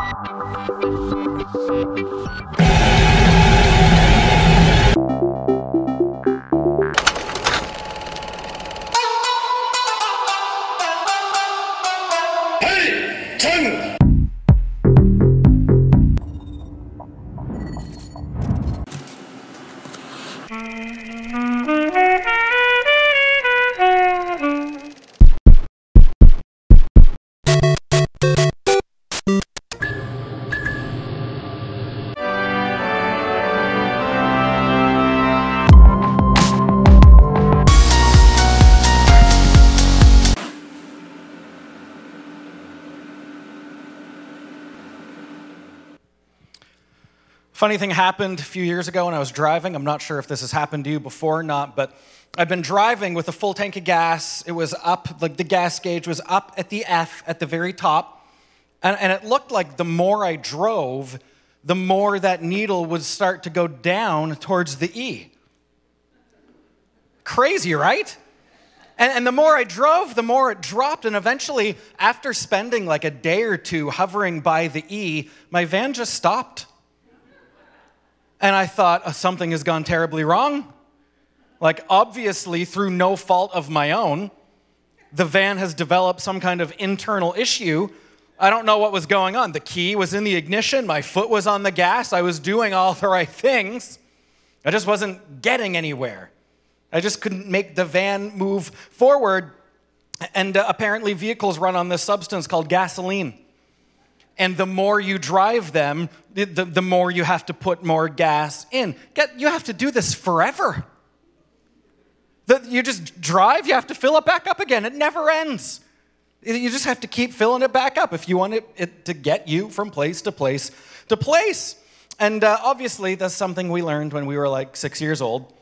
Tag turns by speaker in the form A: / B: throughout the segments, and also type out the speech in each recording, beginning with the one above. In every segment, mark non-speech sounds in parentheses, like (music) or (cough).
A: Thank you. Funny thing happened a few years ago when I was driving. I'm not sure if this has happened to you before or not, but I've been driving with a full tank of gas. It was up, like the gas gauge was up at the F at the very top. And, and it looked like the more I drove, the more that needle would start to go down towards the E. Crazy, right? And, and, the more I drove, the more it dropped. And eventually, after spending like a day or two hovering by the E, my van just stopped. And I thought, oh, something has gone terribly wrong. Like, obviously, through no fault of my own, the van has developed some kind of internal issue. I don't know what was going on. The key was in the ignition, my foot was on the gas, I was doing all the right things. I just wasn't getting anywhere. I just couldn't make the van move forward. And uh, apparently, vehicles run on this substance called gasoline and the more you drive them, the, the, the, more you have to put more gas in. Get, you have to do this forever. The, you just drive, you have to fill it back up again. It never ends. You just have to keep filling it back up if you want it, it to get you from place to place to place. And uh, obviously, that's something we learned when we were like six years old.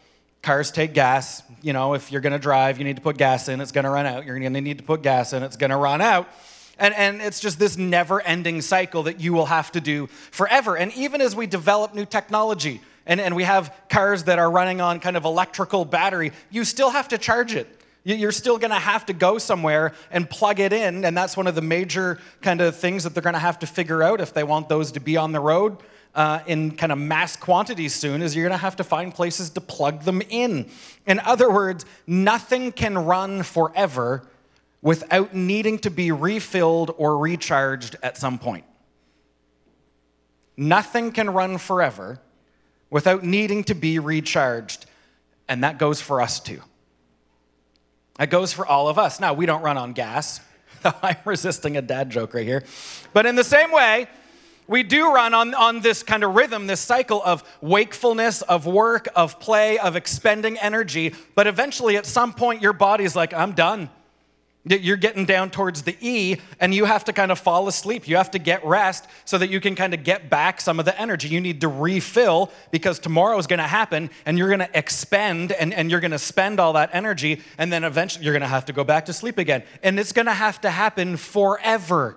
A: Cars take gas. You know, if you're going to drive, you need to put gas in. It's going to run out. You're going to need to put gas in. It's going to run out. And, and it's just this never ending cycle that you will have to do forever. And even as we develop new technology and, and we have cars that are running on kind of electrical battery, you still have to charge it. You're still going to have to go somewhere and plug it in. And that's one of the major kind of things that they're going to have to figure out if they want those to be on the road. Uh, in kind of mass quantities soon is you're going to have to find places to plug them in. In other words, nothing can run forever without needing to be refilled or recharged at some point. Nothing can run forever without needing to be recharged. And that goes for us too. That goes for all of us. Now, we don't run on gas. (laughs) I'm resisting a dad joke right here. But in the same way, we do run on, on this kind of rhythm, this cycle of wakefulness, of work, of play, of expending energy. But eventually, at some point, your body's like, I'm done. You're getting down towards the E, and you have to kind of fall asleep. You have to get rest so that you can kind of get back some of the energy. You need to refill because tomorrow is going to happen, and you're going to expend and, and you're going to spend all that energy, and then eventually you're going to have to go back to sleep again. And it's going to have to happen forever.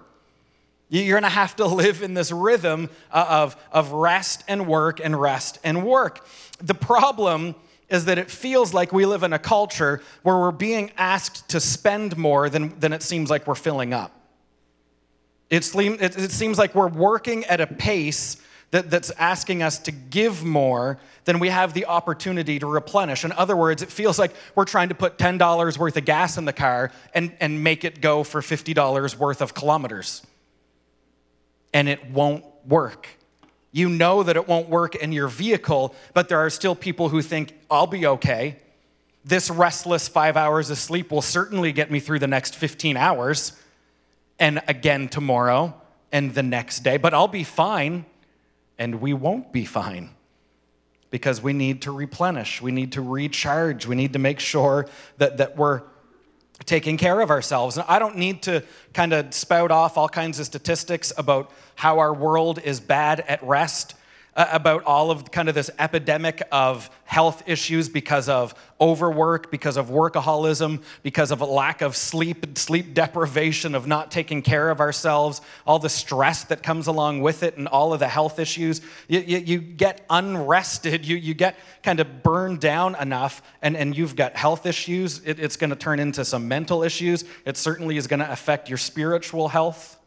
A: You're going to have to live in this rhythm uh, of, of rest and work and rest and work. The problem is that it feels like we live in a culture where we're being asked to spend more than, than it seems like we're filling up. It, it seems like we're working at a pace that, that's asking us to give more than we have the opportunity to replenish. In other words, it feels like we're trying to put $10 worth of gas in the car and, and make it go for $50 worth of kilometers. And it won't work. You know that it won't work in your vehicle, but there are still people who think, I'll be okay. This restless five hours of sleep will certainly get me through the next 15 hours, and again tomorrow, and the next day, but I'll be fine. And we won't be fine because we need to replenish, we need to recharge, we need to make sure that, that we're taking care of ourselves. And I don't need to kind of spout off all kinds of statistics about how our world is bad at rest uh, about all of kind of this epidemic of health issues because of overwork, because of workaholism, because of a lack of sleep, sleep deprivation, of not taking care of ourselves, all the stress that comes along with it, and all of the health issues. You, you, you get unrested, you, you get kind of burned down enough, and, and you've got health issues. It, it's going to turn into some mental issues. It certainly is going to affect your spiritual health.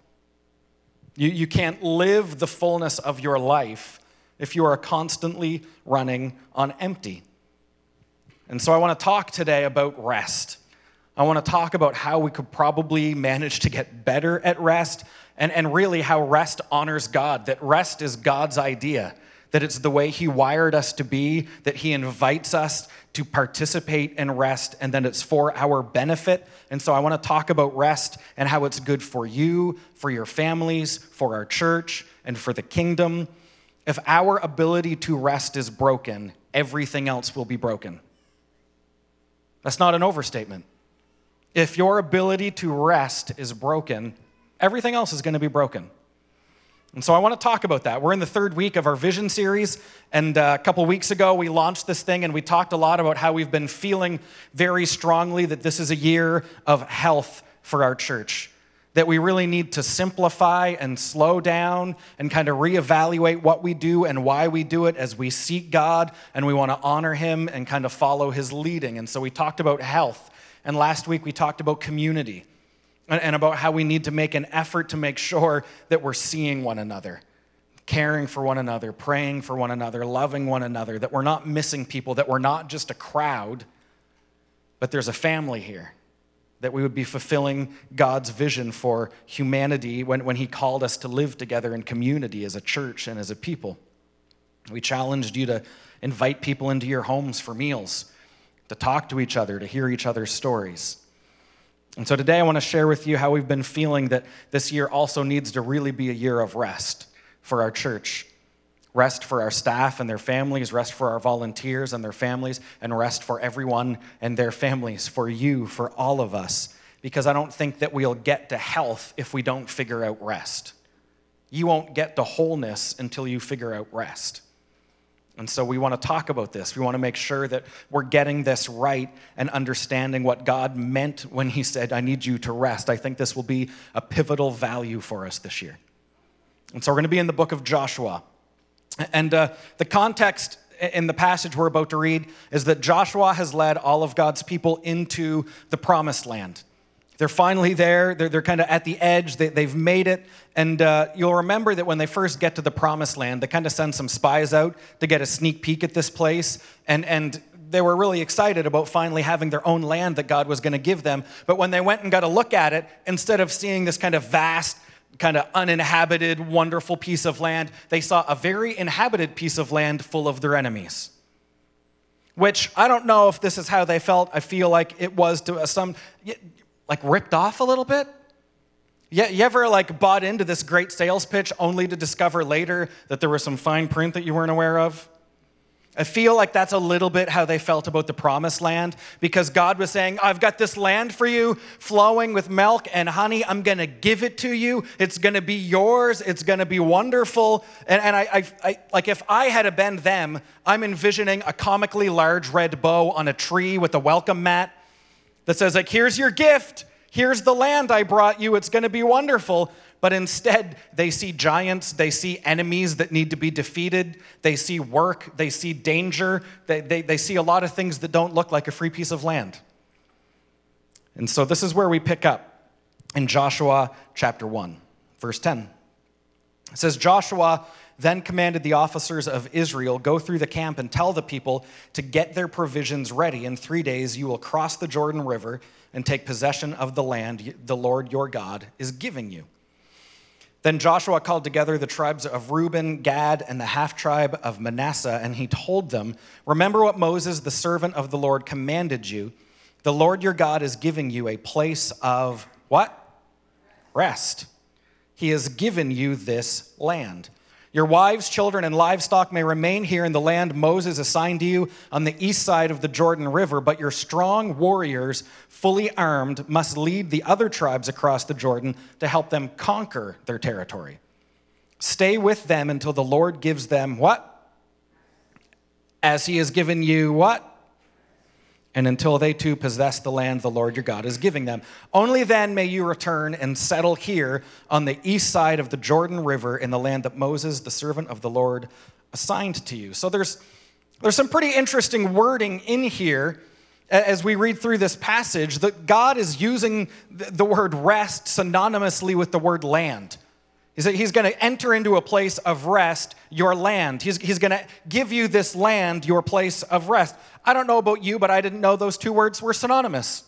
A: You, you can't live the fullness of your life if you are constantly running on empty. And so I want to talk today about rest. I want to talk about how we could probably manage to get better at rest and, and really how rest honors God, that rest is God's idea, that it's the way He wired us to be, that He invites us to participate in rest, and that it's for our benefit. And so I want to talk about rest and how it's good for you, for your families, for our church, and for the kingdom. If our ability to rest is broken, everything else will be broken. That's not an overstatement. If your ability to rest is broken, everything else is going to be broken. And so I want to talk about that. We're in the third week of our vision series. And uh, a couple weeks ago, we launched this thing and we talked a lot about how we've been feeling very strongly that this is a year of health for our church. That we really need to simplify and slow down and kind of reevaluate what we do and why we do it as we seek God and we want to honor Him and kind of follow His leading. And so we talked about health. And last week, we talked about community and about how we need to make an effort to make sure that we're seeing one another, caring for one another, praying for one another, loving one another, that we're not missing people, that we're not just a crowd, but there's a family here. That we would be fulfilling God's vision for humanity when, when He called us to live together in community as a church and as a people. We challenged you to invite people into your homes for meals, to talk to each other, to hear each other's stories. And so today I want to share with you how we've been feeling that this year also needs to really be a year of rest for our church. Rest for our staff and their families, rest for our volunteers and their families, and rest for everyone and their families, for you, for all of us. Because I don't think that we'll get to health if we don't figure out rest. You won't get to wholeness until you figure out rest. And so we want to talk about this. We want to make sure that we're getting this right and understanding what God meant when He said, I need you to rest. I think this will be a pivotal value for us this year. And so we're going to be in the book of Joshua. And uh, the context in the passage we're about to read is that Joshua has led all of God's people into the promised land. They're finally there. They're, they're kind of at the edge. They, have made it. And uh, you'll remember that when they first get to the promised land, they kind of send some spies out to get a sneak peek at this place. And, and they were really excited about finally having their own land that God was going to give them. But when they went and got a look at it, instead of seeing this kind of vast, kind of uninhabited, wonderful piece of land, they saw a very inhabited piece of land full of their enemies which I don't know if this is how they felt. I feel like it was to some like ripped off a little bit? You, you ever like bought into this great sales pitch only to discover later that there was some fine print that you weren't aware of? I feel like that's a little bit how they felt about the promised land because God was saying, I've got this land for you flowing with milk and honey. I'm going to give it to you. It's going to be yours. It's going to be wonderful. And, and I, I, I, like, if I had been them, I'm envisioning a comically large red bow on a tree with a welcome mat that says, like, here's your gift, here's the land I brought you, it's gonna be wonderful. But instead, they see giants, they see enemies that need to be defeated, they see work, they see danger, they, they, they see a lot of things that don't look like a free piece of land. And so this is where we pick up in Joshua chapter 1, verse 10. It says, Joshua then commanded the officers of Israel, Go through the camp and tell the people to get their provisions ready. In three days you will cross the Jordan River and take possession of the land the Lord your God is giving you. Then Joshua called together the tribes of Reuben, Gad, and the half tribe of Manasseh, and he told them, Remember what Moses, the servant of the Lord, commanded you. The Lord your God is giving you a place of what? Rest. He has given you this land. Your wives, children, and livestock may remain here in the land Moses assigned to you on the east side of the Jordan River, but your strong warriors, fully armed, must lead the other tribes across the Jordan to help them conquer their territory. Stay with them until the Lord gives them what? As he has given you what? And until they too possess the land the Lord your God is giving them. Only then may you return and settle here on the east side of the Jordan River in the land that Moses, the servant of the Lord, assigned to you. So there's, there's some pretty interesting wording in here as we read through this passage that God is using the word rest synonymously with the word land. He said he's going to enter into a place of rest, your land. He's, he's going to give you this land, your place of rest. I don't know about you, but I didn't know those two words were synonymous.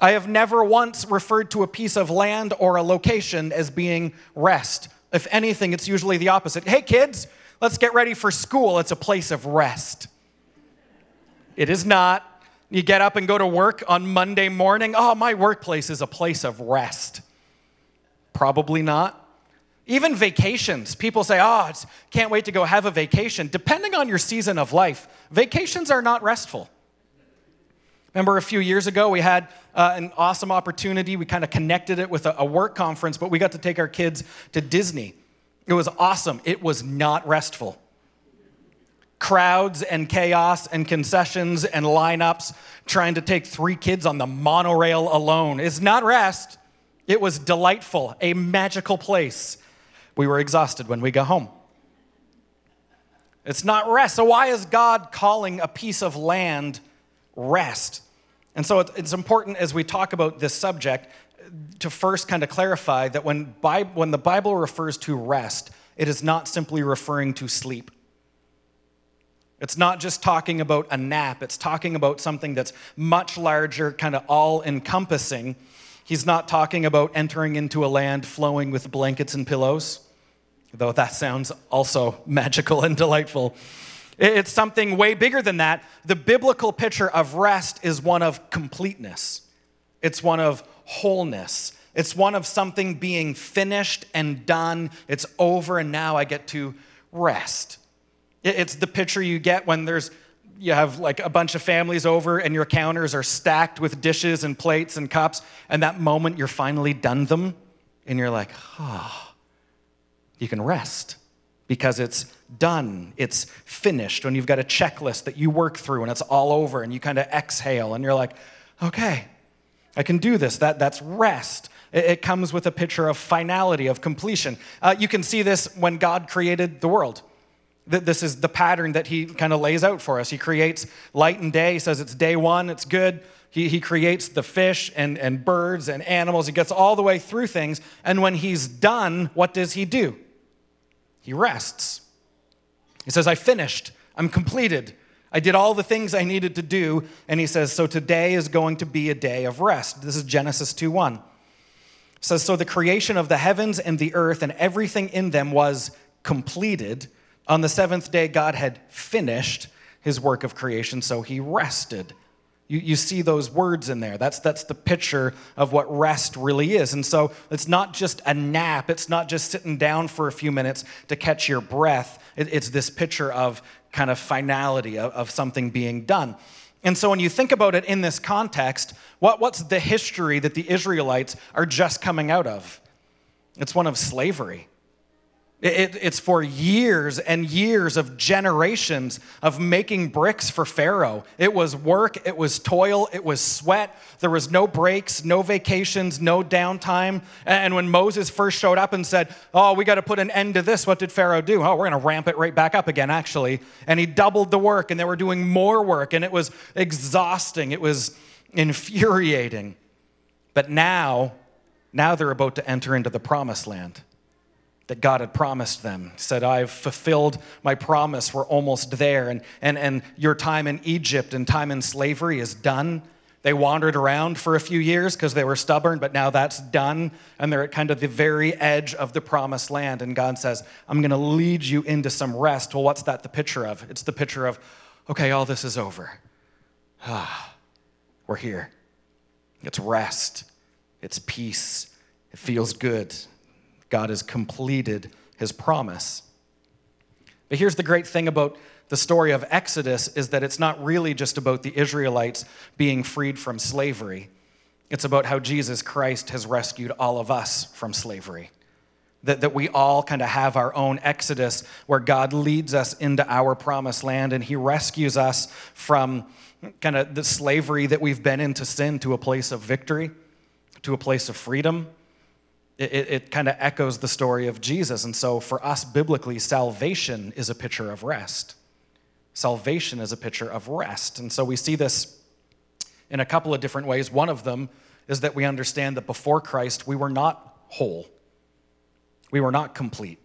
A: I have never once referred to a piece of land or a location as being rest. If anything, it's usually the opposite. Hey, kids, let's get ready for school. It's a place of rest. It is not. You get up and go to work on Monday morning. Oh, my workplace is a place of rest. Probably not. Even vacations. People say, oh, can't wait to go have a vacation. Depending on your season of life, vacations are not restful. Remember a few years ago, we had uh, an awesome opportunity. We kind of connected it with a, a work conference, but we got to take our kids to Disney. It was awesome. It was not restful crowds and chaos and concessions and lineups trying to take three kids on the monorail alone is not rest. It was delightful, a magical place. We were exhausted when we got home. It's not rest. So, why is God calling a piece of land rest? And so, it's important as we talk about this subject to first kind of clarify that when, when the Bible refers to rest, it is not simply referring to sleep. It's not just talking about a nap, it's talking about something that's much larger, kind of all encompassing. He's not talking about entering into a land flowing with blankets and pillows though that sounds also (laughs) magical and delightful. It's something way bigger than that. The biblical picture of rest is one of completeness, it's one of wholeness. It's one of something being finished and done. It's over, and now I get to rest. It's the picture you get when there's you have like a bunch of families over and your counters are stacked with dishes and plates and cups, and that moment you're finally done them, and you're like, oh, you can rest because it's done, it's finished. When you've got a checklist that you work through and it's all over, and you kind of exhale and you're like, okay, I can do this. That, that's rest. It, comes with a picture of finality, of completion. Uh, you can see this when God created the world. This is the pattern that he kind of lays out for us. He creates light and day. He says it's day one, it's good. He, he creates the fish and, and birds and animals. He gets all the way through things. And when he's done, what does he do? He rests. He says, I finished. I'm completed. I did all the things I needed to do. And he says, So today is going to be a day of rest. This is Genesis 2 1. says, So the creation of the heavens and the earth and everything in them was completed. On the seventh day, God had finished his work of creation, so he rested. You, you see those words in there. That's, that's the picture of what rest really is. And so it's not just a nap, it's not just sitting down for a few minutes to catch your breath. It, it's this picture of kind of finality, of, of something being done. And so when you think about it in this context, what, what's the history that the Israelites are just coming out of? It's one of slavery. It, it's for years and years of generations of making bricks for Pharaoh. It was work, it was toil, it was sweat. There was no breaks, no vacations, no downtime. And when Moses first showed up and said, Oh, we got to put an end to this, what did Pharaoh do? Oh, we're going to ramp it right back up again, actually. And he doubled the work, and they were doing more work, and it was exhausting, it was infuriating. But now, now they're about to enter into the promised land that God had promised them. He said, I've fulfilled my promise. We're almost there. And, and, and your time in Egypt and time in slavery is done. They wandered around for a few years because they were stubborn, but now that's done. And they're at kind of the very edge of the promised land. And God says, I'm going to lead you into some rest. Well, what's that the picture of? It's the picture of, okay, all this is over. Ah, we're here. It's rest, it's peace, it feels good. God has completed his promise. But here's the great thing about the story of Exodus is that it's not really just about the Israelites being freed from slavery. It's about how Jesus Christ has rescued all of us from slavery. That, that we all kind of have our own exodus where God leads us into our promised land and He rescues us from kind of the slavery that we've been into sin to a place of victory, to a place of freedom it, it kind of echoes the story of Jesus. And so, for us biblically, salvation is a picture of rest. Salvation is a picture of rest. And so, we see this in a couple of different ways. One of them is that we understand that before Christ, we were not whole. We were not complete.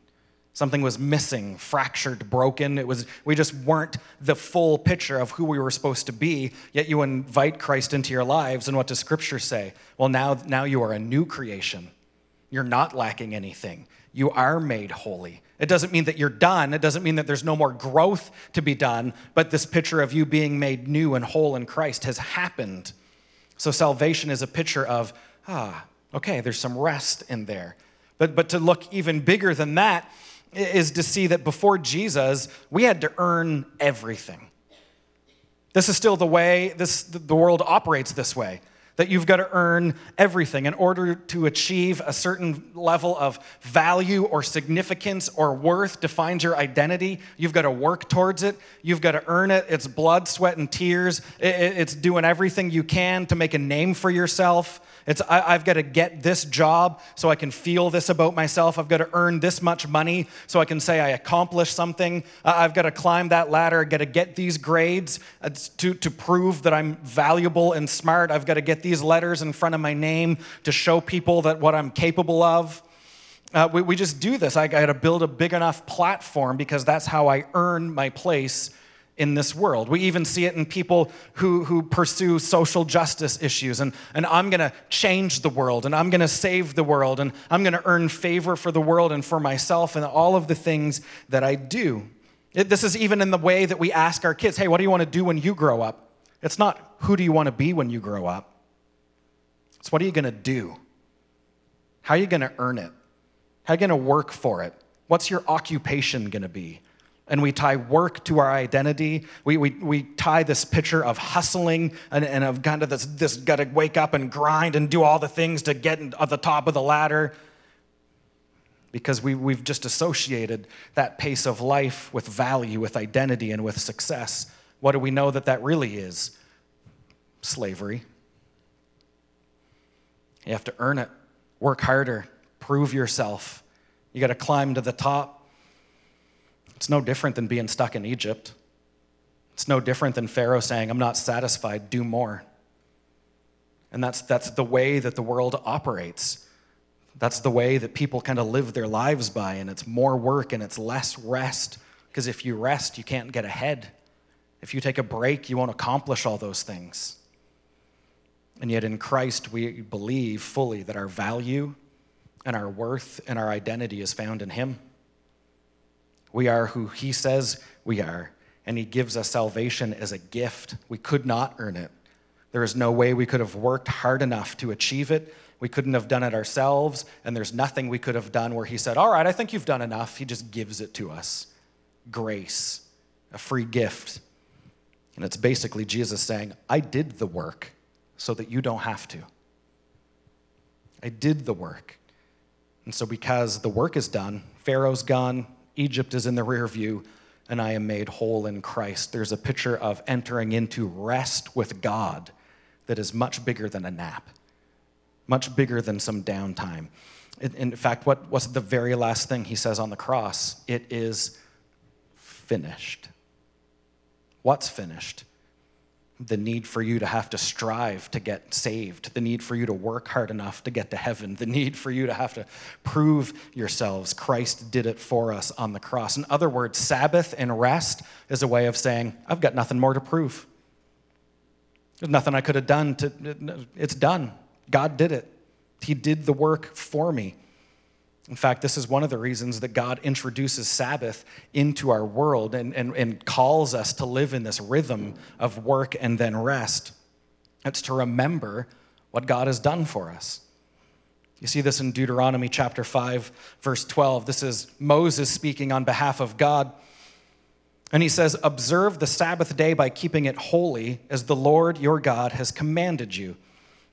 A: Something was missing, fractured, broken. It was we just weren't the full picture of who we were supposed to be. Yet you invite Christ into your lives, and what does Scripture say? Well, now, now you are a new creation. You're not lacking anything. You are made holy. It doesn't mean that you're done. It doesn't mean that there's no more growth to be done, but this picture of you being made new and whole in Christ has happened. So salvation is a picture of, ah, okay, there's some rest in there. But, but to look even bigger than that is to see that before Jesus, we had to earn everything. This is still the way this, the world operates this way that you've got to earn everything in order to achieve a certain level of value or significance or worth defines your identity you've got to work towards it you've got to earn it it's blood sweat and tears it's doing everything you can to make a name for yourself it's, I, have got to get this job so I can feel this about myself. I've got to earn this much money so I can say I accomplished something. I've got to climb that ladder. I've got to get these grades to, to prove that I'm valuable and smart. I've got to get these letters in front of my name to show people that what I'm capable of. Uh, we, we just do this. I got to build a big enough platform because that's how I earn my place in this world. We even see it in people who, who pursue social justice issues. And, and I'm going to change the world, and I'm going to save the world, and I'm going to earn favor for the world and for myself, and all of the things that I do. It, this is even in the way that we ask our kids, hey, what do you want to do when you grow up? It's not who do you want to be when you grow up, it's what are you going to do? How are you going to earn it? How are you going to work for it? What's your occupation going to be? and we tie work to our identity. We, we, we tie this picture of hustling and, and of kind of this, this got to wake up and grind and do all the things to get at the top of the ladder because we, we've just associated that pace of life with value, with identity, and with success. What do we know that that really is? Slavery. You have to earn it, work harder, prove yourself. You got to climb to the top. It's no different than being stuck in Egypt. It's no different than Pharaoh saying, I'm not satisfied, do more. And that's, that's the way that the world operates. That's the way that people kind of live their lives by, and it's more work and it's less rest. Because if you rest, you can't get ahead. If you take a break, you won't accomplish all those things. And yet in Christ, we believe fully that our value and our worth and our identity is found in Him. We are who He says we are, and He gives us salvation as a gift. We could not earn it. There is no way we could have worked hard enough to achieve it. We couldn't have done it ourselves, and there's nothing we could have done where He said, All right, I think you've done enough. He just gives it to us. Grace, a free gift. And it's basically Jesus saying, I did the work so that you don't have to. I did the work. And so, because the work is done, Pharaoh's gone, Egypt is in the rear view, and I am made whole in Christ. There's a picture of entering into rest with God that is much bigger than a nap, much bigger than some downtime. In fact, what was the very last thing he says on the cross? It is finished. What's finished? The need for you to have to strive to get saved, the need for you to work hard enough to get to heaven, the need for you to have to prove yourselves. Christ did it for us on the cross. In other words, Sabbath and rest is a way of saying, I've got nothing more to prove. There's nothing I could have done to it's done. God did it. He did the work for me. In fact, this is one of the reasons that God introduces Sabbath into our world and, and, and calls us to live in this rhythm of work and then rest. It's to remember what God has done for us. You see this in Deuteronomy chapter 5, verse 12. This is Moses speaking on behalf of God. And he says, Observe the Sabbath day by keeping it holy, as the Lord your God has commanded you.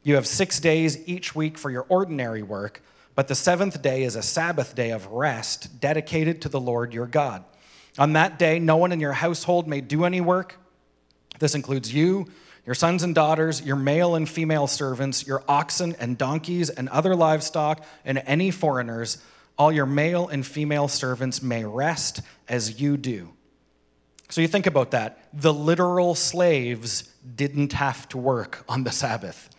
A: You have six days each week for your ordinary work but the seventh day is a Sabbath day of rest dedicated to the Lord your God. On that day, no one in your household may do any work. This includes you, your sons and daughters, your male and female servants, your oxen and donkeys and other livestock, and any foreigners. All your male and female servants may rest as you do. So you think about that. The literal slaves didn't have to work on the Sabbath,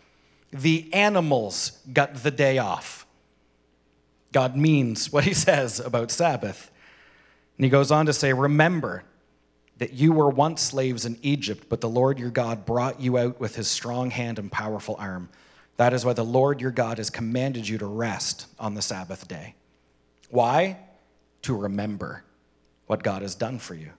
A: the animals got the day off. God means what he (laughs) says about Sabbath. And he goes on to say, Remember that you were once slaves in Egypt, but the Lord your God brought you out with his strong hand and powerful arm. That is why the Lord your God has commanded you to rest on the Sabbath day. Why? To remember what God has done for you.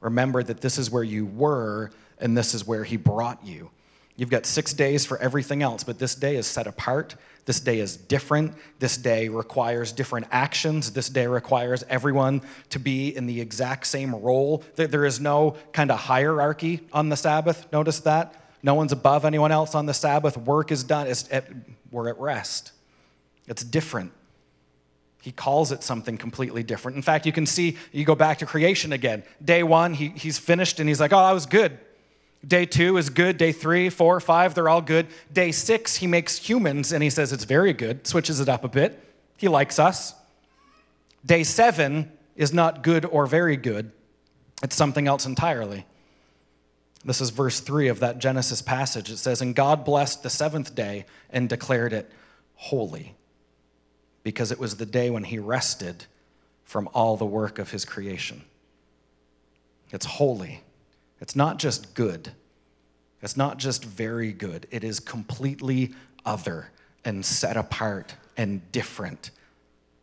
A: Remember that this is where you were and this is where he brought you. You've got six days for everything else, but this day is set apart. This day is different. This day requires different actions. This day requires everyone to be in the exact same role. There is no kind of hierarchy on the Sabbath. Notice that? No one's above anyone else on the Sabbath. Work is done. At, we're at rest. It's different. He calls it something completely different. In fact, you can see, you go back to creation again. Day one, he, he's finished and he's like, oh, I was good. Day two is good. Day three, four, five, they're all good. Day six, he makes humans and he says it's very good, switches it up a bit. He likes us. Day seven is not good or very good, it's something else entirely. This is verse three of that Genesis passage. It says, And God blessed the seventh day and declared it holy, because it was the day when he rested from all the work of his creation. It's holy. It's not just good, it's not just very good. It is completely other and set apart and different.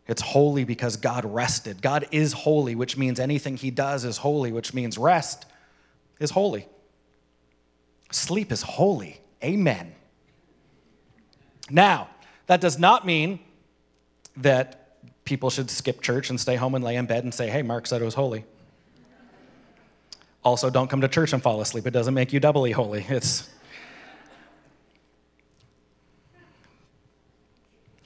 A: It's holy because God rested. God is holy, which means anything he does is holy, which means rest is holy. Sleep is holy. Amen. Now, that does not mean that people should skip church and stay home and lay in bed and say, hey, Mark said it was holy. Also, don't come to church and fall asleep. It doesn't make you doubly holy. It's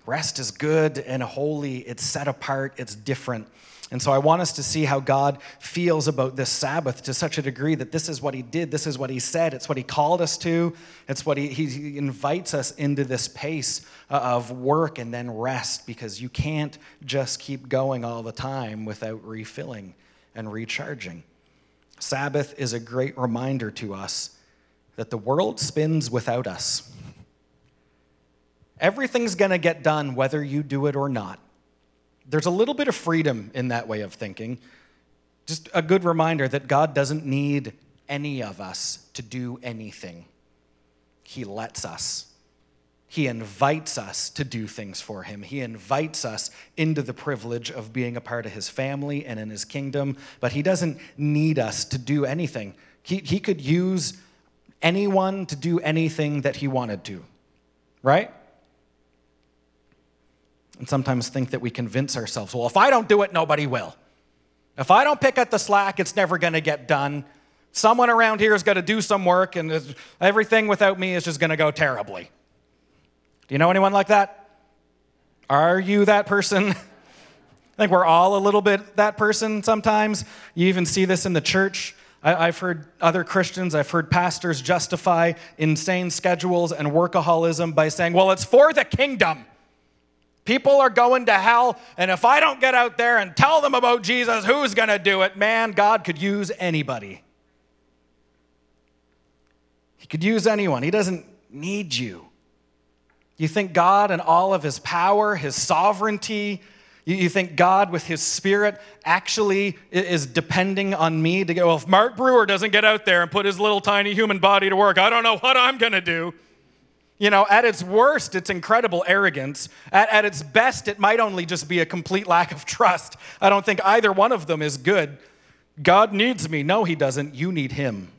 A: rest is good and holy, it's set apart, it's different. And so I want us to see how God feels about this Sabbath to such a degree that this is what He did, this is what He said, it's what He called us to, it's what He, he invites us into this pace uh, of work and then rest because you can't just keep going all the time without refilling and recharging. Sabbath is a great reminder to us that the world spins without us. Everything's going to get done whether you do it or not. There's a little bit of freedom in that way of thinking. Just a good reminder that God doesn't need any of us to do anything, He lets us. He invites us to do things for him. He invites us into the privilege of being a part of his family and in his kingdom, but he doesn't need us to do anything. He, he could use anyone to do anything that he wanted to, right? And sometimes think that we convince ourselves, well, if I don't do it, nobody will. If I don't pick up the slack, it's never going to get done. Someone around here is going to do some work, and everything without me is just going to go terribly. Do you know anyone like that? Are you that person? (laughs) I think we're all a little bit that person sometimes. You even see this in the church. I, have heard other Christians, I've heard pastors justify insane schedules and workaholism by saying, well, it's for the kingdom. People are going to hell, and if I don't get out there and tell them about Jesus, who's going to do it? Man, God could use anybody. He could use anyone. He doesn't need you. You think God and all of his power, his sovereignty, you think God with his spirit actually is depending on me to go, well, if Mark Brewer doesn't get out there and put his little tiny human body to work, I don't know what I'm going to do. You know, at its worst, it's incredible arrogance. At, at its best, it might only just be a complete lack of trust. I don't think either one of them is good. God needs me. No, he doesn't. You need him.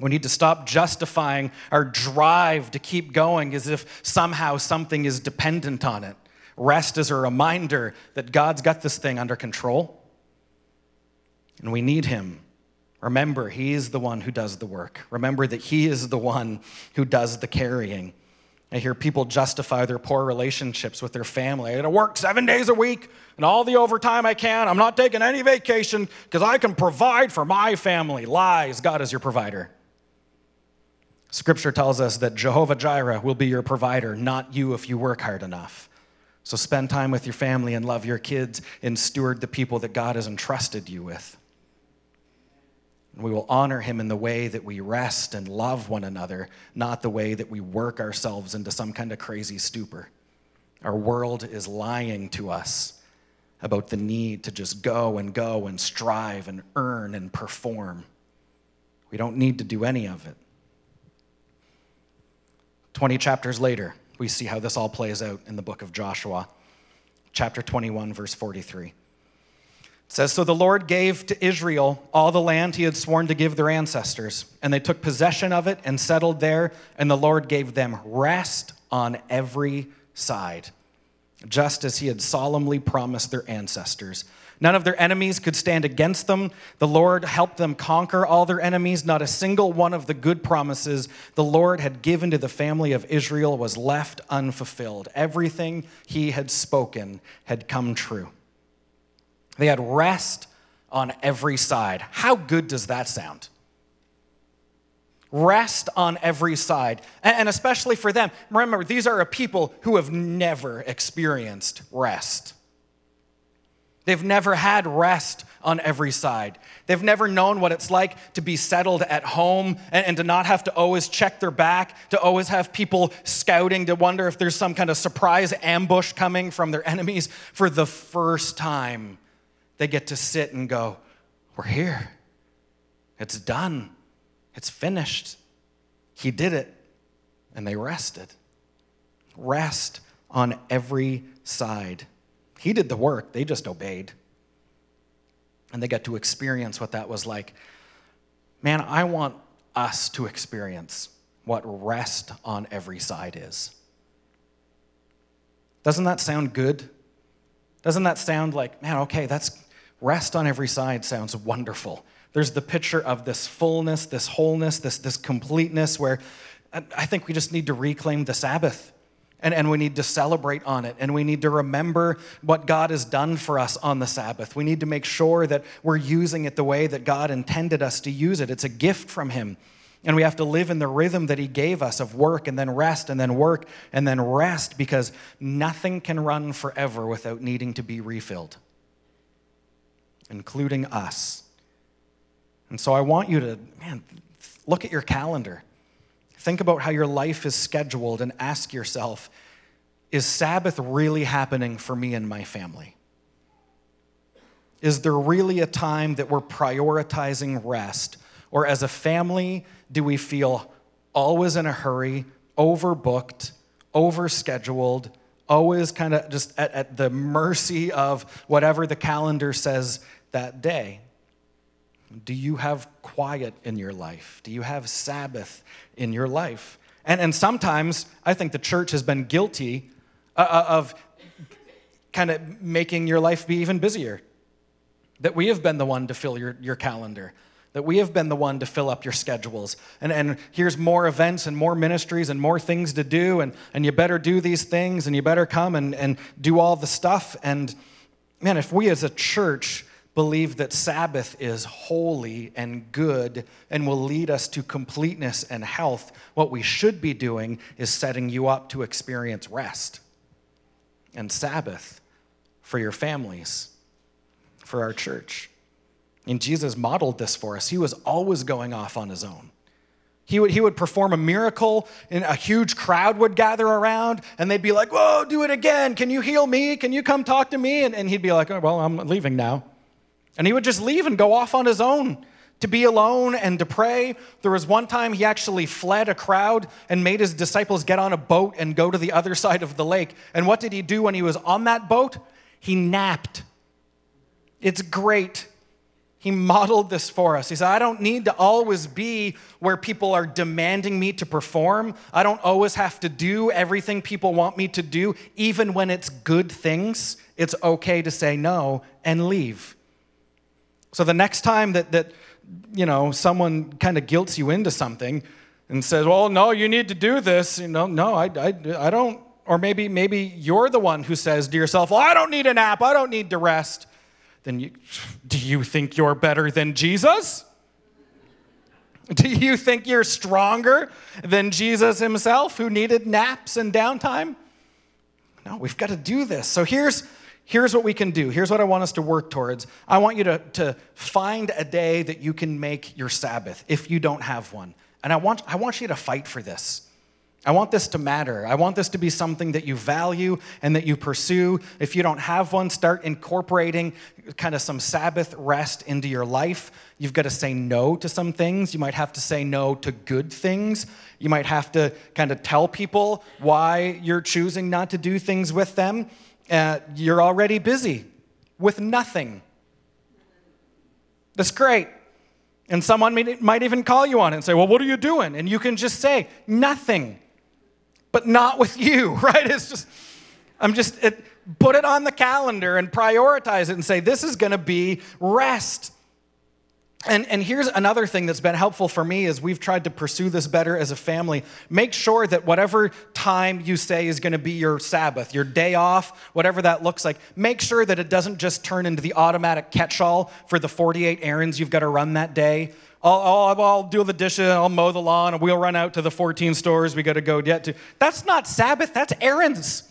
A: We need to stop justifying our drive to keep going as if somehow something is dependent on it. Rest is a reminder that God's got this thing under control and we need Him. Remember, He is the one who does the work. Remember that He is the one who does the carrying. I hear people justify their poor relationships with their family. I gotta work seven days a week and all the overtime I can. I'm not taking any vacation because I can provide for my family. Lies. God is your provider. Scripture tells us that Jehovah Jireh will be your provider, not you if you work hard enough. So spend time with your family and love your kids and steward the people that God has entrusted you with. And we will honor him in the way that we rest and love one another, not the way that we work ourselves into some kind of crazy stupor. Our world is lying to us about the need to just go and go and strive and earn and perform. We don't need to do any of it. 20 chapters later, we see how this all plays out in the book of Joshua, chapter 21, verse 43. It says, So the Lord gave to Israel all the land he had sworn to give their ancestors, and they took possession of it and settled there, and the Lord gave them rest on every side, just as he had solemnly promised their ancestors. None of their enemies could stand against them. The Lord helped them conquer all their enemies. Not a single one of the good promises the Lord had given to the family of Israel was left unfulfilled. Everything he had spoken had come true. They had rest on every side. How good does that sound? Rest on every side. And especially for them. Remember, these are a people who have never experienced rest. They've never had rest on every side. They've never known what it's like to be settled at home and, and, to not have to always check their back, to always have people scouting, to wonder if there's some kind of surprise ambush coming from their enemies. For the first time, they get to sit and go, We're here. It's done. It's finished. He did it. And they rested. Rest on every side. He did the work, they just obeyed. And they got to experience what that was like. Man, I want us to experience what rest on every side is. Doesn't that sound good? Doesn't that sound like, man, okay, that's rest on every side sounds wonderful. There's the picture of this fullness, this wholeness, this, this completeness where I think we just need to reclaim the Sabbath. And, and we need to celebrate on it. And we need to remember what God has done for us on the Sabbath. We need to make sure that we're using it the way that God intended us to use it. It's a gift from Him. And we have to live in the rhythm that He gave us of work and then rest and then work and then rest because nothing can run forever without needing to be refilled, including us. And so I want you to, man, look at your calendar. Think about how your life is scheduled and ask yourself is Sabbath really happening for me and my family? Is there really a time that we're prioritizing rest? Or as a family, do we feel always in a hurry, overbooked, overscheduled, always kind of just at, at the mercy of whatever the calendar says that day? Do you have quiet in your life? Do you have Sabbath in your life? And, and sometimes I think the church has been guilty uh, uh, of kind of making your life be even busier. That we have been the one to fill your, your calendar, that we have been the one to fill up your schedules. And, and here's more events and more ministries and more things to do, and, and you better do these things and you better come and, and do all the stuff. And man, if we as a church believe that Sabbath is holy and good and will lead us to completeness and health, what we should be doing is setting you up to experience rest and Sabbath for your families, for our church. And Jesus modeled this for us. He was always going off on his own. He would, he would perform a miracle, and a huge crowd would gather around, and they'd be like, Whoa, do it again. Can you heal me? Can you come talk to me? And, and he'd be like, oh, Well, I'm leaving now. And he would just leave and go off on his own to be alone and to pray. There was one time he actually fled a crowd and made his disciples get on a boat and go to the other (laughs) side of the lake. And what did he do when he was on that boat? He napped. It's great. He modeled this for us. He said, I don't need to always be where people are demanding me to perform. I don't always have to do everything people want me to do. Even when it's good things, it's okay to say no and leave. So the next time that, that you know, someone kind of guilts you into something and says, well, no, you need to do this, you know, no, I, I, I don't. Or maybe, maybe you're the one who says to yourself, well, I don't need a nap, I don't need to rest. Then you, do you think you're better than Jesus? Do you think you're stronger than Jesus himself who needed naps and downtime? No, we've got to do this. So here's here's what we can do. Here's what I want us to work towards. I want you to, to find a day that you can make your Sabbath if you don't have one. And I want, I want you to fight for this. I want this to matter. I want this to be something that you value and that you pursue. If you don't have one, start incorporating kind of some Sabbath rest into your life. You've got to say no to some things. You might have to say no to good things. You might have to kind of tell people why you're choosing not to do things with them. Uh, you're already busy with nothing. That's great. And someone might even call you on it and say, Well, what are you doing? And you can just say, Nothing but not with (laughs) you, right? It's just, I'm just, it, put it on the calendar and prioritize it and say, this is going to be rest. And, and here's another thing that's been helpful for me as we've tried to pursue this better as a family. Make sure that whatever time you say is going to be your Sabbath, your day off, whatever that looks like, make sure that it doesn't just turn into the automatic catch all for the 48 errands you've got to run that day I'll, I'll, I'll, do the dishes, I'll mow the lawn, and we'll run out to the 14 stores we got to go get to. That's not Sabbath, that's errands.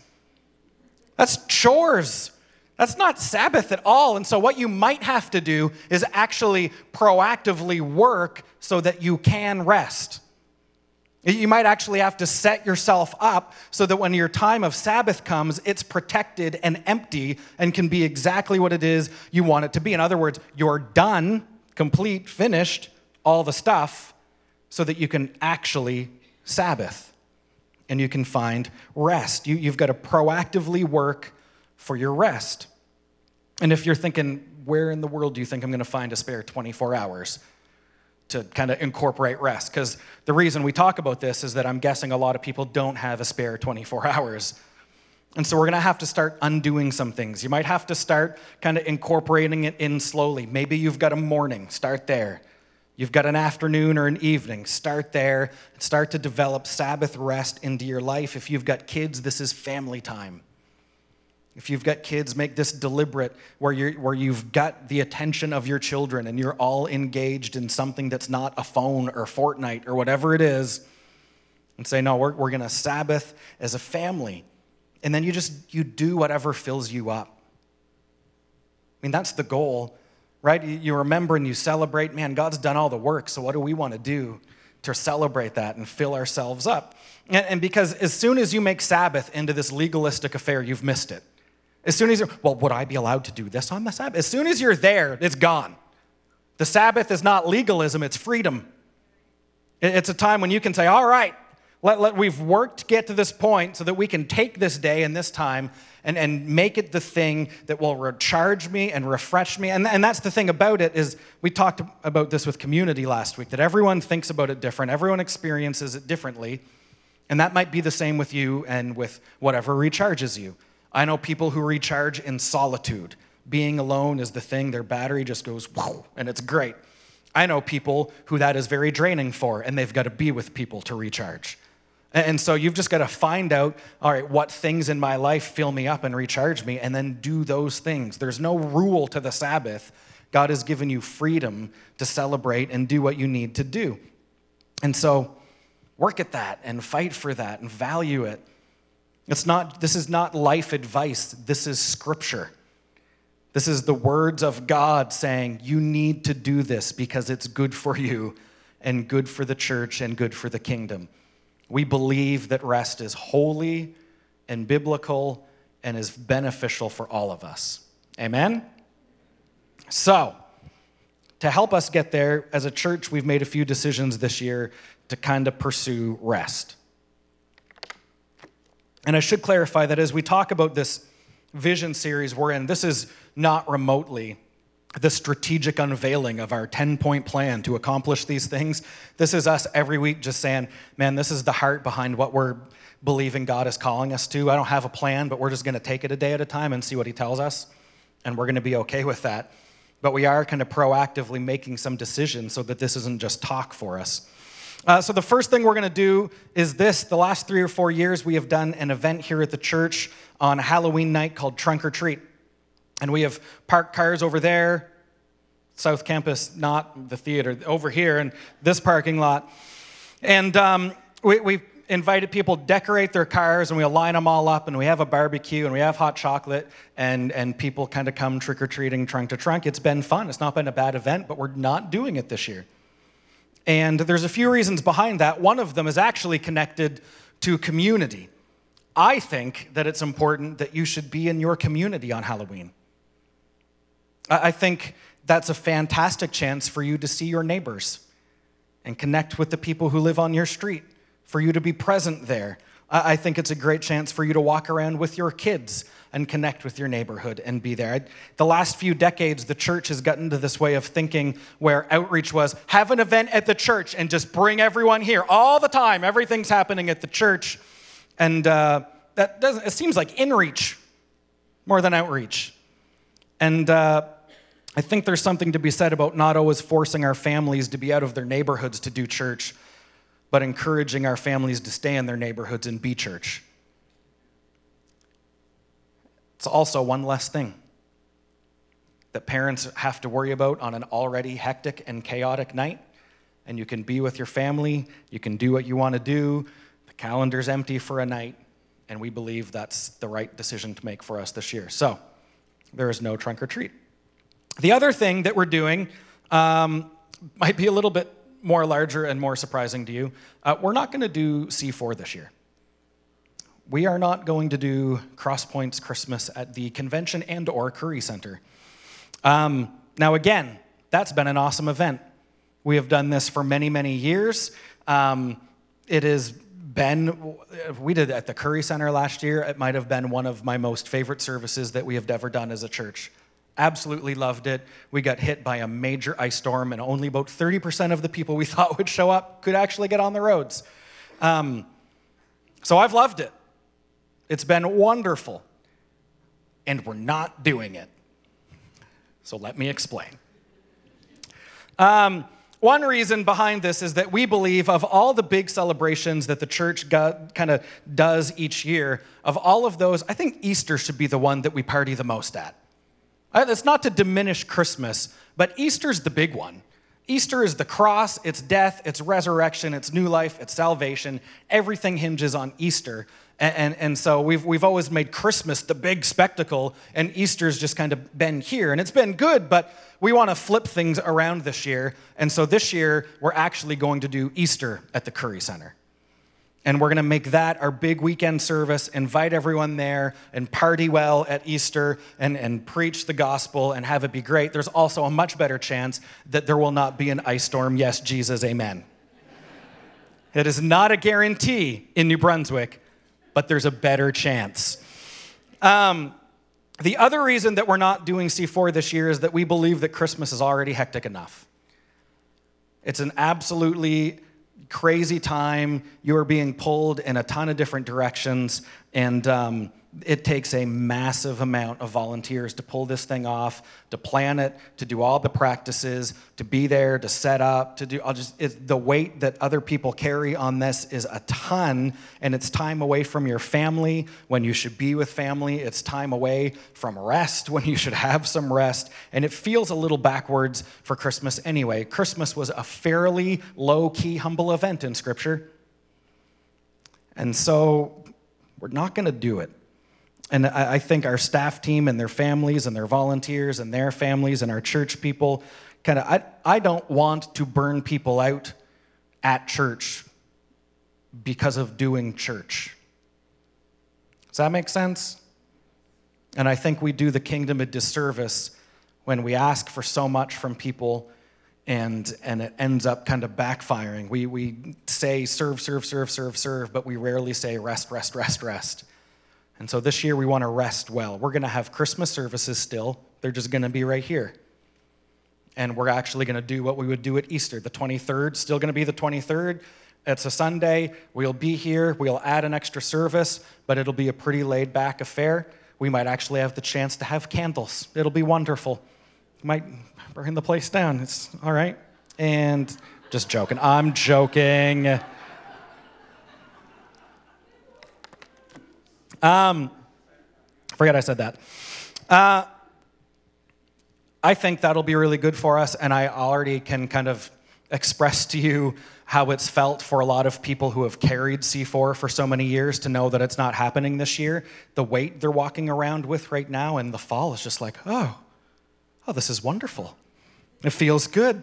A: That's chores. That's not Sabbath at all. And so, what you might have to do is actually proactively work so that you can rest. You might actually have to set yourself up so that when your time of Sabbath comes, it's protected and empty and can be exactly what it is you want it to be. In other words, you're done, complete, finished, all the stuff so that you can actually Sabbath and you can find rest. You, you've got to proactively work for your rest. And if you're thinking, where in the world do you think I'm going to find a spare 24 hours to kind of incorporate rest? Because the reason we talk about this is that I'm guessing a lot of people don't have a spare 24 (laughs) hours. And so we're going to have to start undoing some things. You might have to start kind of incorporating it in slowly. Maybe you've got a morning, start there. You've got an afternoon or an evening. Start there start to develop Sabbath rest into your life. If you've got kids, this is family time. If you've got kids, make this deliberate where, you're, where you've got the attention of your children and you're all engaged in something that's not a phone or Fortnite or whatever it is. And say, no, we're, we're going to Sabbath as a family. And then you just, you do whatever fills you up. I mean, that's the goal right? You remember and you celebrate, man, God's done all the work, so what do we want to do to celebrate that and fill ourselves up? And, and because as soon as you make Sabbath into this legalistic affair, you've missed it. As soon as you're, well, would I be allowed to do this on the Sabbath? As soon as you're there, it's gone. The Sabbath is not legalism, it's freedom. It's a time when you can say, all right, let, let, we've worked to get to this point so that we can take this day and this time and, and make it the thing that will recharge me and refresh me. And, and that's the thing about it is we talked about this with community last week, that everyone thinks about it different. Everyone experiences it differently. And that might be the same with you and with whatever recharges you. I know people who recharge in solitude. Being alone is the thing, their battery just goes whoa, and it's great. I know people who that is very draining for, and they've got to be with people to recharge. And so you've just got to find out, all right, what things in my life fill me up and recharge me, and then do those things. There's no rule to the Sabbath. God has given you freedom to celebrate and do what you need to do. And so work at that and fight for that and value it. It's not, this is not life advice, this is scripture. This is the words of God saying, you need to do this because it's good for you and good for the church and good for the kingdom. We believe that rest is holy and biblical and is beneficial for all of us. Amen? So, to help us get there, as a church, we've made a few decisions this year to kind of pursue rest. And I should clarify that as we talk about this vision series we're in, this is not remotely the strategic unveiling of our 10 point plan to accomplish these things. This is us every week just saying, man, this is the heart behind what we're believing God is calling us to. I don't have a plan, but we're just going to take it a day at a time and see what He tells us. And we're going to be okay with that. But we are kind of proactively making some decisions so that this isn't just talk for us. Uh, so, the first thing we're going to do is this. The last three or four years, we have done an event here at the church on Halloween night called Trunk or Treat. And we have parked cars over there, South Campus, not the theater, over here in this parking lot. And um, we, we invited people decorate their cars and we line them all up and we have a barbecue and we have hot chocolate and, and people kind of come trick-or-treating trunk to trunk. It's been fun. It's not been a bad event, but we're not doing it this year. And there's a few reasons behind that. One of them is actually connected to community. I think that it's important that you should be in your community on Halloween. I think that's a fantastic chance for you to see your neighbors and connect with the people who live on your street, for you to be present there. I think it's a great chance for you to walk around with your kids and connect with your neighborhood and be there. The last few decades, the church has gotten to this way of thinking where outreach was have an event at the church and just bring everyone here all the time. Everything's happening at the church. And uh, that doesn't, it seems like inreach more than outreach. And uh, I think there's something to be said about not always forcing our families to be out of their neighborhoods to do church, but encouraging our families to stay in their neighborhoods and be church. It's also one less thing that parents have to worry about on an already hectic and chaotic night. And you can be with your family, you can do what you want to do. The calendar's empty for a night, and we believe that's the right decision to make for us this year. So there is no trunk or treat. The other thing that we're doing um, might be a little bit more larger and more surprising to you. Uh, we're not going to do C4 this year. We are not going to do Crosspoints Christmas at the convention and or Currie Center. Um, now, again, that's been an awesome event. We have done this for many, many years. Um, it has been, we did it at the Currie Center last year. It might have been one of my most favorite services that we have ever done as a church. Absolutely loved it. We got hit by a major ice storm, and only about 30% of the people we (laughs) thought would show up could actually get on the roads. Um, so I've loved it. It's been wonderful. And we're not doing it. So let me explain. Um, one reason behind this is that we believe of all the big celebrations that the church kind of does each year, of all of those, I think Easter should be the one that we party the most at. It's not to diminish Christmas, but Easter's the big one. Easter is the cross, it's death, it's resurrection, it's new life, it's salvation. Everything hinges on Easter. And, and, and, so we've, we've always made Christmas the big spectacle, and Easter's just kind of been here. And it's been good, but we want to flip things around this year. And so this year, we're actually going to do Easter at the Currie Center. And we're going to make that our big weekend service, invite everyone there and party well at Easter and, and preach the gospel and have it be great. There's also a much better chance that there will not be an ice storm. Yes, Jesus, amen. it is not a guarantee in New Brunswick, but there's a better chance. Um, the other reason that we're not doing C4 this year is that we believe that Christmas is already hectic enough. It's an absolutely crazy time. You are being pulled in a ton of different directions. And um, it takes a massive amount of volunteers to pull this thing off, to plan it, to do all the practices, to be there, to set up, to do. I'll just it, the weight that other people carry on this is a ton, and it's time away from your family when you should be with family. It's time away from rest when you should have some rest, and it feels a little backwards for Christmas anyway. Christmas was a fairly low key, humble event in Scripture, and so we're not going to do it. And I think our staff team and their families and their volunteers and their families and our church people kind of, I, I don't want to burn people out at church because of doing church. Does that make sense? And I think we do the kingdom a disservice when we ask for so much from people and, and it ends up kind of backfiring. We, we say serve, serve, serve, serve, serve, but we rarely say rest, rest, rest, rest. And so this year we want to rest well. We're going to have Christmas services still, they're just going to be right here. And we're actually going to do what we would do at Easter. The 23rd, still going to be the 23rd. It's a Sunday. We'll be here. We'll add an extra service, but it'll be a pretty laid back affair. We might actually have the chance to have candles. It'll be wonderful. might burn the place down. It's all right. And just joking. I'm joking. Um, forget I said that. Uh, I think that'll be really good for us, and I already can kind of express to you how it's felt for a lot of people who have carried C4 for so many years to know that it's not happening this year. The weight they're walking around with right now in the fall is just like, oh, oh, this is wonderful. It feels good.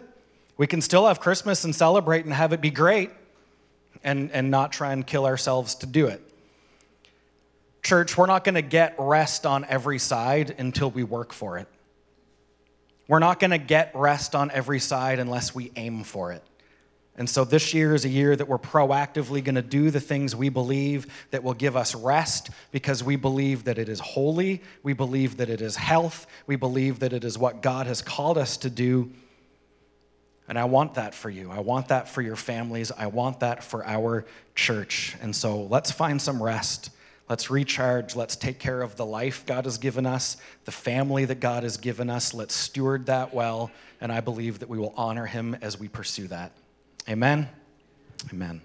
A: We can still have Christmas and celebrate and have it be great, and, and not try and kill ourselves to do it. Church, we're not going to get rest on every side until we work for it. We're not going to get rest on every side unless we aim for it. And so this year is a year that we're proactively going to do the things we believe that will give us rest because we believe that it is holy, we believe that it is health, we believe that it is what God has called us to do. And I want that for you. I want that for your families. I want that for our church. And so let's find some rest. Let's recharge. Let's take care of the life God has given us, the family that God has given us. Let's steward that well. And I believe that we will honor him as we pursue that. Amen. Amen.